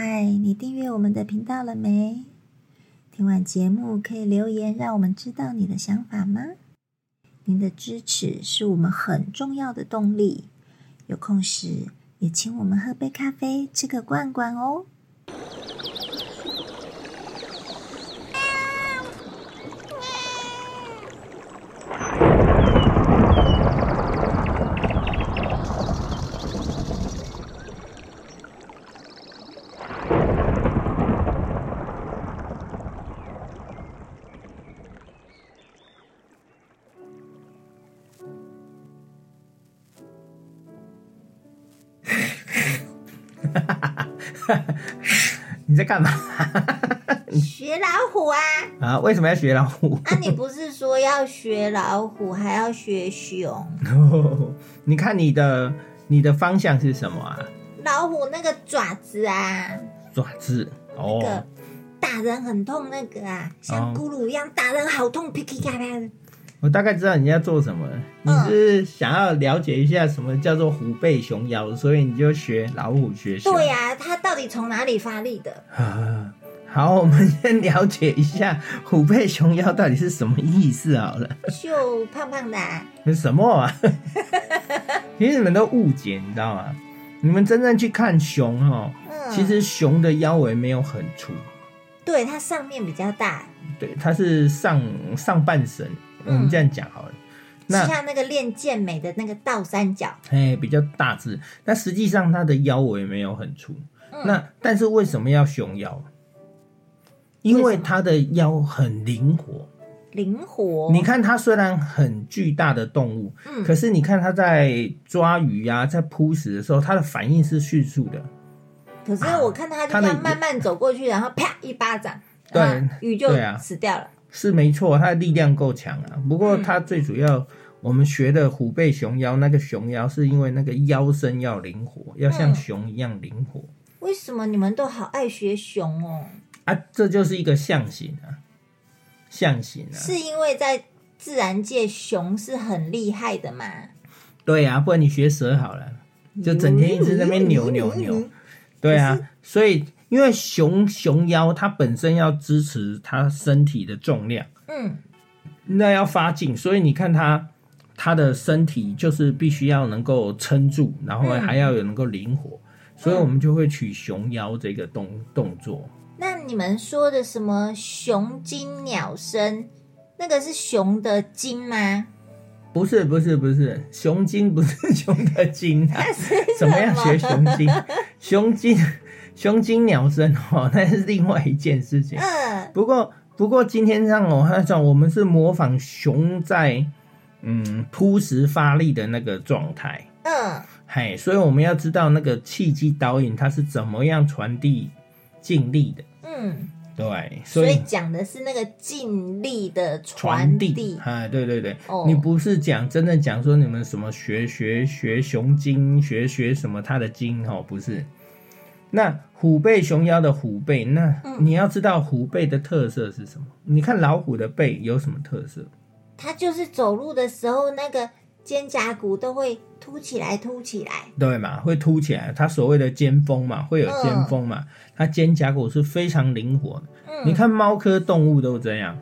嗨，你订阅我们的频道了没？听完节目可以留言，让我们知道你的想法吗？您的支持是我们很重要的动力。有空时也请我们喝杯咖啡，吃个罐罐哦。你在干嘛？学老虎啊！啊，为什么要学老虎？啊，你不是说要学老虎，还要学熊？你看你的你的方向是什么啊？老虎那个爪子啊，爪子那哦个，打人很痛那个啊，像咕噜一样打人好痛，噼噼啪啪的。我大概知道你要做什么。你嗯是想要了解一下什么叫做虎背熊腰，所以你就学老虎学熊。对呀、它到底从哪里发力的？啊，好，我们先了解一下虎背熊腰到底是什么意思好了。就胖胖的、啊，是什么啊？其实你们都误解，你知道吗？你们真正去看熊哦，嗯，其实熊的腰围没有很粗，对它上面比较大，对，它是上上半身，我嗯们这样讲好了。那像那个练健美的那个倒三角。哎，比较大只，那实际上它的腰围没有很粗。嗯那但是为什么要熊腰？因为为什么它的腰很灵活。灵活，你看它虽然很巨大的动物，嗯可是你看它在抓鱼呀、在扑食的时候，它的反应是迅速的。可是我看它就这样慢慢走过去，然后啪一巴掌，对啊鱼就死掉了。是没错，它的力量够强啊。不过嗯它最主要，我们学的虎背熊腰，那个熊腰是因为那个腰身要灵活，要像嗯熊一样灵活、为什么你们都好爱学熊哦？啊。这就是一个象形啊，象形啊。是因为在自然界熊是很厉害的嘛？对啊，不然你学蛇好了，就整天一直在那边 扭扭扭。对啊，所以因为熊熊腰它本身要支持它身体的重量。嗯，那要发劲，所以你看它它的身体就是必须要能够撑住，然后嗯还要有能够灵活，所以我们就会取熊腰这个动动作。那你们说的什么熊精鸟声，那个是熊的精吗？不是不是不是，熊精不是 熊的精 怎么样学熊精？熊精熊精鸟声哦，那是另外一件事情。嗯。不过不过今天让我，他讲我们是模仿熊在嗯扑食发力的那个状态。嗯，嘿，所以我们要知道那个气机导引它是怎么样传递劲力的，嗯，对，所以讲的是那个尽力的传传递，哎，对对对，哦。你不是讲真的讲说你们什么学学学熊精，学学什么它的精哦，不是。那虎背熊腰的虎背，那嗯你要知道虎背的特色是什么？你看老虎的背有什么特色？它就是走路的时候那个肩胛骨都会凸起来，凸起来。对嘛，会凸起来，它所谓的尖峰嘛，会有尖峰嘛，它肩胛骨是非常灵活的。嗯，你看猫科动物都这样，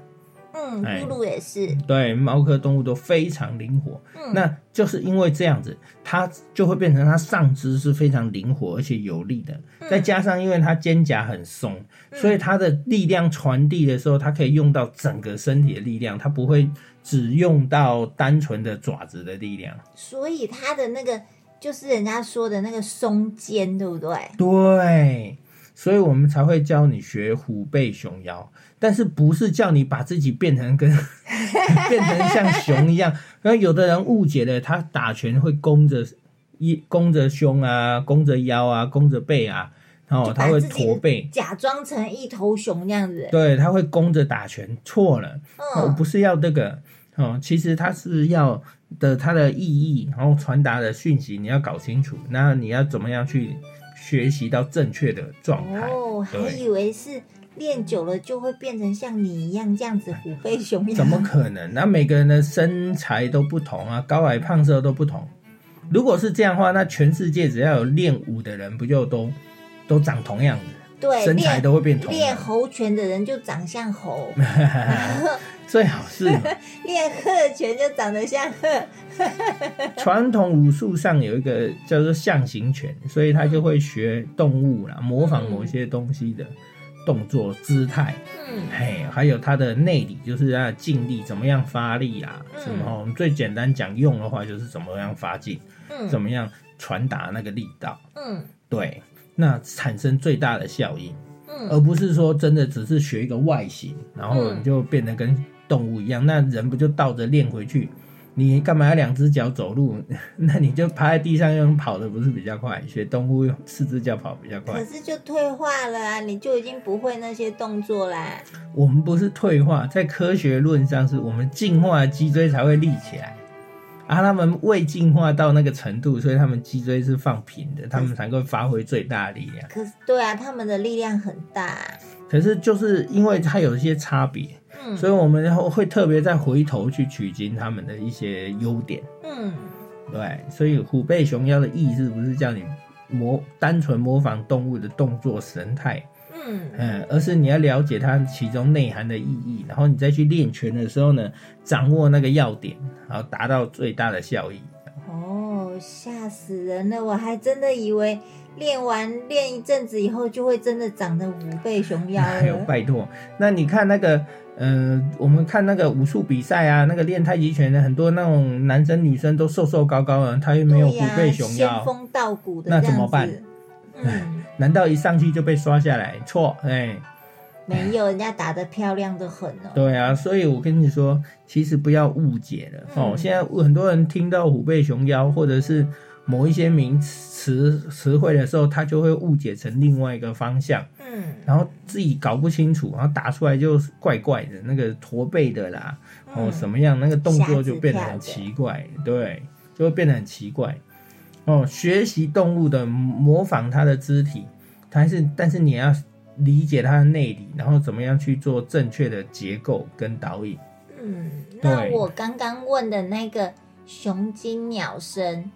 嗯，哎咕噜也是。对，猫科动物都非常灵活。嗯，那就是因为这样子，它就会变成它上肢是非常灵活而且有力的，嗯再加上因为它肩胛很松，所以它的力量传递的时候，它可以用到整个身体的力量，它不会只用到单纯的爪子的力量。所以它的那个就是人家说的那个松肩，对不对？对，所以我们才会教你学虎背熊腰，但是不是叫你把自己变成跟 变成像熊一样。然后有的人误解了，他打拳会弓着一弓着胸啊，弓着腰啊，弓着背啊，然后他会驼背，假装成一头熊那样子。对，他会弓着打拳，错了，我嗯，不是要这个。哦，其实它是要的，它的意义，然后传达的讯息你要搞清楚，那你要怎么样去学习到正确的状态？哦，还以为是练久了就会变成像你一样这样子虎背熊腰。怎么可能？那每个人的身材都不同啊，高矮胖瘦都不同。如果是这样的话，那全世界只要有练武的人，不就都都长同样子？对身材练都会变同练。猴拳的人就长相猴，最好是 练鹤拳就长得像鹤。传统武术上有一个叫做象形拳，所以他就会学动物啦，模仿某些东西的动作姿态。嗯嘿，还有它的内里，就是它的劲力怎么样发力啊？嗯什么？我们最简单讲用的话，就是怎么样发劲，怎嗯么样传达那个力道，嗯对，那产生最大的效应，嗯而嗯，不是说真的只是学一个外形，然后嗯你就变得跟动物一样，那人不就倒着练回去？你干嘛要两只脚走路？那你就趴在地上用跑的不是比较快？学动物用四只脚跑比较快可。是就退化了啊，你就已经不会那些动作啦。我们不是退化，在科学论上是我们进化的脊椎才会立起来，啊，他们未进化到那个程度，所以他们脊椎是放平的，他们才会发挥最大的力量。可是对啊，他们的力量很大。可是就是因为它有一些差别，嗯所以我们会特别再回头去取经他们的一些优点。嗯对，所以虎背熊腰的意思不是叫你模单纯模仿动物的动作神态，嗯嗯，而是你要了解它其中内涵的意义，然后你再去练拳的时候呢，掌握那个要点，然后达到最大的效益。哦，吓死人了！我还真的以为练完练一阵子以后就会真的长得虎背熊腰还有了。拜托，那你看那个，呃，我们看那个武术比赛啊，那个练太极拳的很多那种男生女生都瘦瘦高高的，他又没有虎背熊仙腰，风道骨的那怎么办子？嗯，难道一上去就被刷下来？错，哎，没有，人家打得漂亮的很哦。对啊，所以我跟你说，其实不要误解了、哦。嗯现在很多人听到虎背熊腰或者是某一些名词词汇的时候，他就会误解成另外一个方向，嗯然后自己搞不清楚，然后打出来就怪怪的，那个驼背的啦，哦嗯什么样，那个动作就变得很奇怪，对，就会变得很奇怪。哦，学习动物的模仿它的肢体，它是，但是你要理解它的内里，然后怎么样去做正确的结构跟导引。嗯，那我刚刚问的那个雄鸡鸟声，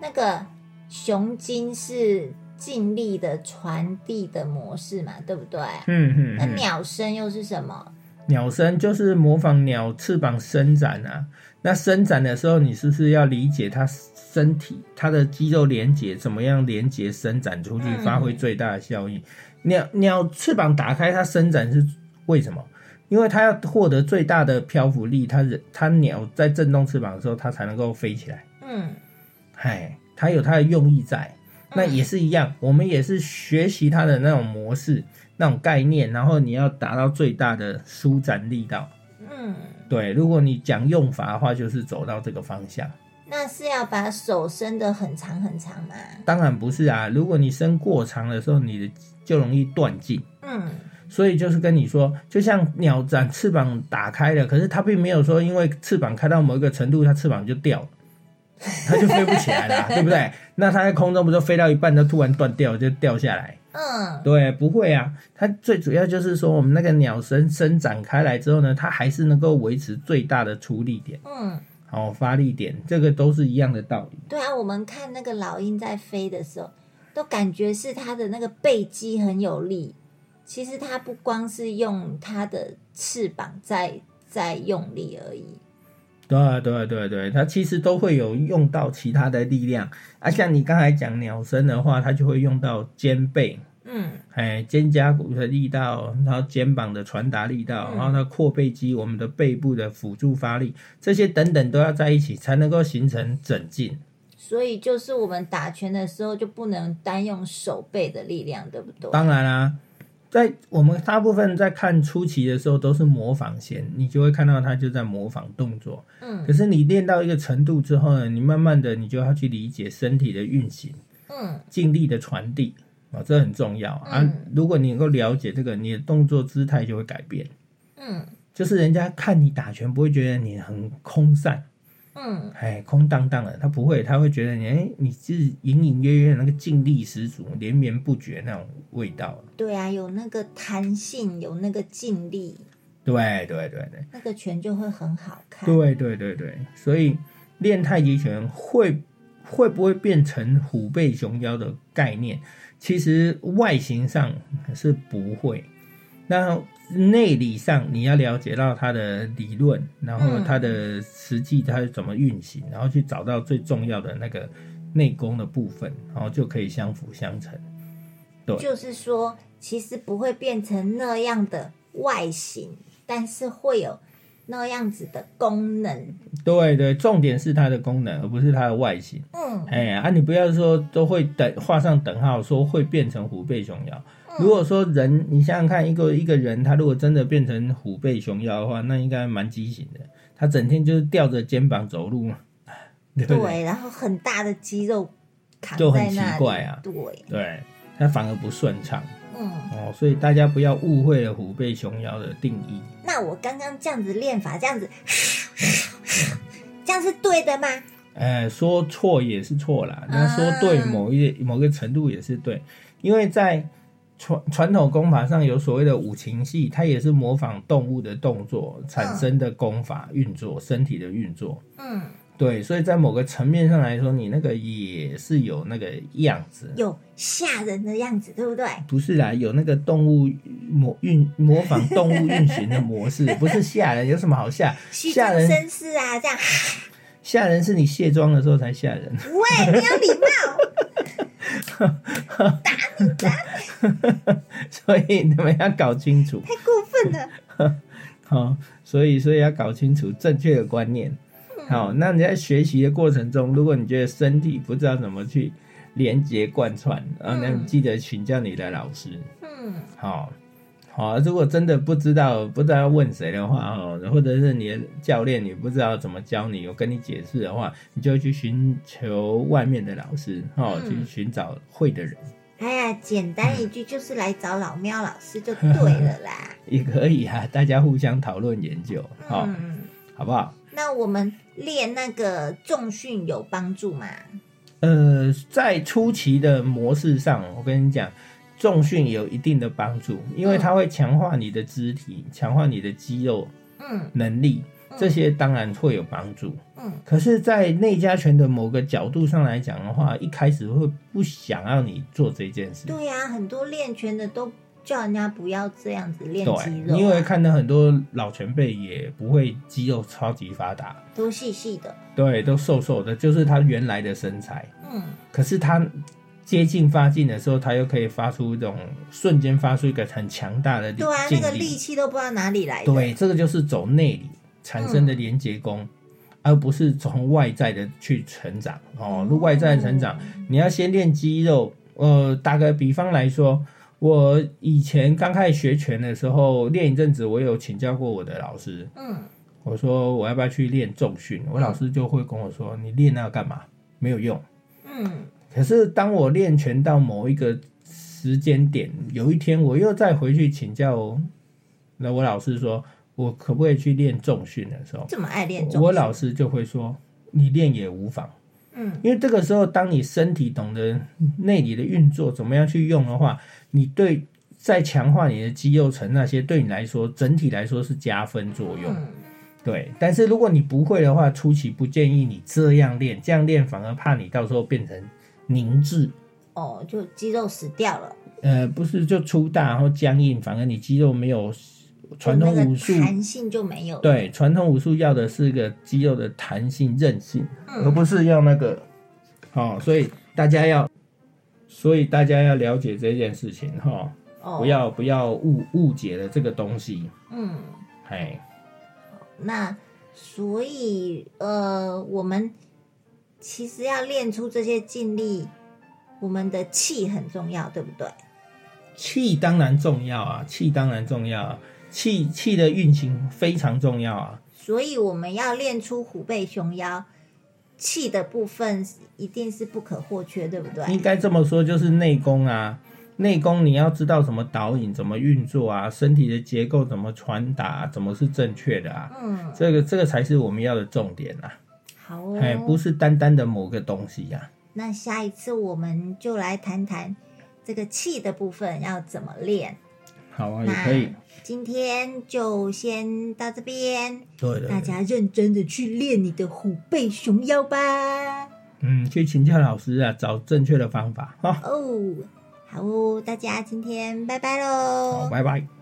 那个雄鸡是尽力的传递的模式嘛，对不对？嗯嗯那嗯，鸟声又是什么？鸟声就是模仿鸟翅膀伸展啊。那伸展的时候，你是不是要理解它身体它的肌肉连接怎么样连接伸展出去，嗯发挥最大的效益？鸟鸟翅膀打开，它伸展是为什么？因为它要获得最大的漂浮力，它人它鸟在震动翅膀的时候，它才能够飞起来。嗯，嗨，它有它的用意在。那也是一样，我们也是学习它的那种模式、那种概念，然后你要达到最大的舒展力道。嗯，对，如果你讲用法的话，就是走到这个方向。那是要把手伸得很长很长吗？当然不是啊，如果你伸过长的时候，你的就容易断劲。嗯所以就是跟你说，就像鸟展翅膀打开了，可是它并没有说因为翅膀开到某一个程度，它翅膀就掉了，它就飞不起来了啊，对不对？那它在空中不就飞到一半，它突然断掉就掉下来？嗯对，不会啊，它最主要就是说，我们那个鸟身伸展开来之后呢，它还是能够维持最大的出力点，嗯，好、发力点，这个都是一样的道理。对啊，我们看那个老鹰在飞的时候，都感觉是它的那个背肌很有力。其实它不光是用它的翅膀在在用力而已。对啊对啊对啊对啊，它其实都会有用到其他的力量啊，像你刚才讲鸟身的话，它就会用到肩背，嗯哎，肩胛骨的力道，然后肩膀的传达力道，嗯然后它阔背肌，我们的背部的辅助发力，这些等等都要在一起，才能够形成整劲。所以就是我们打拳的时候就不能单用手背的力量，对不对？当然啦、在我们大部分在看初期的时候都是模仿先，你就会看到他就在模仿动作。嗯可是你练到一个程度之后呢，你慢慢的你就要去理解身体的运行、嗯劲力的传递啊、这很重要啊嗯。如果你能够了解这个，你的动作姿态就会改变。嗯就是人家看你打拳不会觉得你很空散，嗯哎，空荡荡的，他不会，他会觉得你，哎，你是隐隐约约那个劲力十足、连绵不绝那种味道。对啊，有那个弹性，有那个劲力，对对对对。那个拳就会很好看。对对对对，所以练太极拳会会不会变成虎背熊腰的概念？其实外形上是不会。那内理上你要了解到它的理论，然后它的实际它是怎么运行，然后去找到最重要的那个内功的部分，然后就可以相辅相成。对，就是说，其实不会变成那样的外形，但是会有那样子的功能。对对，重点是它的功能，而不是它的外形。嗯，哎啊，你不要说都会等画上等号，说会变成虎背熊腰。如果说人，你想想看，一个一个人，他如果真的变成虎背熊腰的话，那应该蛮畸形的。他整天就是吊着肩膀走路嘛，对。不对？对，然后很大的肌肉扛就很奇怪啊。对，对，他反而不顺畅。嗯，哦，所以大家不要误会了虎背熊腰的定义。那我刚刚这样子练法，这样子，这样是对的吗？呃，说错也是错啦，那说对某一某个程度也是对，因为在传传统功法上有所谓的五禽戏，它也是模仿动物的动作产生的功法运作，身体的运作。嗯，对，所以在某个层面上来说，你那个也是有那个样子，有吓人的样子，对不对？不是啦，有那个动物模运模仿动物运行的模式，不是吓人，有什么好吓？吓人绅士啊，这样，吓人是你卸妆的时候才吓人。喂，你有礼貌，所以你们要搞清楚，太过分了。好、所以所以要搞清楚正确的观念。好，那你在学习的过程中，如果你觉得身体不知道怎么去连接贯穿，啊，那你记得请教你的老师。嗯，好、好，如果真的不知道不知道要问谁的话，哦，或者是你的教练你不知道怎么教你，有跟你解释的话，你就去寻求外面的老师，哦，嗯去寻找会的人哎呀，简单一句就是来找老喵老师就 对了啦。也可以啊，大家互相讨论研究，好、嗯，好不好？那我们练那个重训有帮助吗？呃，在初期的模式上，我跟你讲，重训有一定的帮助，因为它会强化你的肢体，强化你的肌肉嗯能力，这些当然会有帮助。嗯可是，在内家拳的某个角度上来讲的话，一开始会不想要你做这件事。对呀、很多练拳的都叫人家不要这样子练肌对，肉、啊，你也会看到很多老前辈也不会肌肉超级发达，都细细的。对，都瘦瘦的，就是他原来的身材。嗯可是他接近发劲的时候，他又可以发出一种瞬间发出一个很强大的力对啊。那个力气都不知道哪里来的。对，这个就是走内里产生的连接功，而不是从外在的去成长哦。如外在的成长，你要先练肌肉。呃，打个比方来说，我以前刚开始学拳的时候，练一阵子，我有请教过我的老师，嗯我说我要不要去练重训，我老师就会跟我说，你练那个干嘛？没有用。嗯可是当我练拳到某一个时间点，有一天我又再回去请教，那我老师说我可不可以去练重训的时候，这么爱练重训，我老师就会说你练也无妨，嗯。因为这个时候当你身体懂得内里的运作怎么样去用的话，你对再强化你的肌肉层那些对你来说整体来说是加分作用。嗯。对，但是如果你不会的话，初期不建议你这样练，这样练反而怕你到时候变成凝滞，哦，就肌肉死掉了，呃，不是就粗大然后僵硬，反而你肌肉没有传统武术。弹性就没有。对，传统武术要的是个肌肉的弹性、韧性，而嗯不是要那个。哦，所以大家要，所以大家要了解这件事情哈、哦，不要不要误误解了这个东西。嗯。哎，那所以呃，我们其实要练出这些劲力，我们的气很重要，对不对？气当然重要啊，气当然重要啊，气气的运行非常重要啊。所以我们要练出虎背熊腰，气的部分一定是不可或缺，对不对？应该这么说，就是内功啊。内功你要知道怎么导引、怎么运作啊，身体的结构怎么传达、怎么是正确的啊，嗯，这个这个才是我们要的重点啊。好哦。哎，不是单单的某个东西呀、那下一次我们就来谈谈这个气的部分要怎么练。好啊，也可以。今天就先到这边，对的，大家认真的去练你的虎背熊腰吧。嗯，去请教老师啊，找正确的方法哈。哦，好哦，大家今天拜拜喽好，喽。拜拜。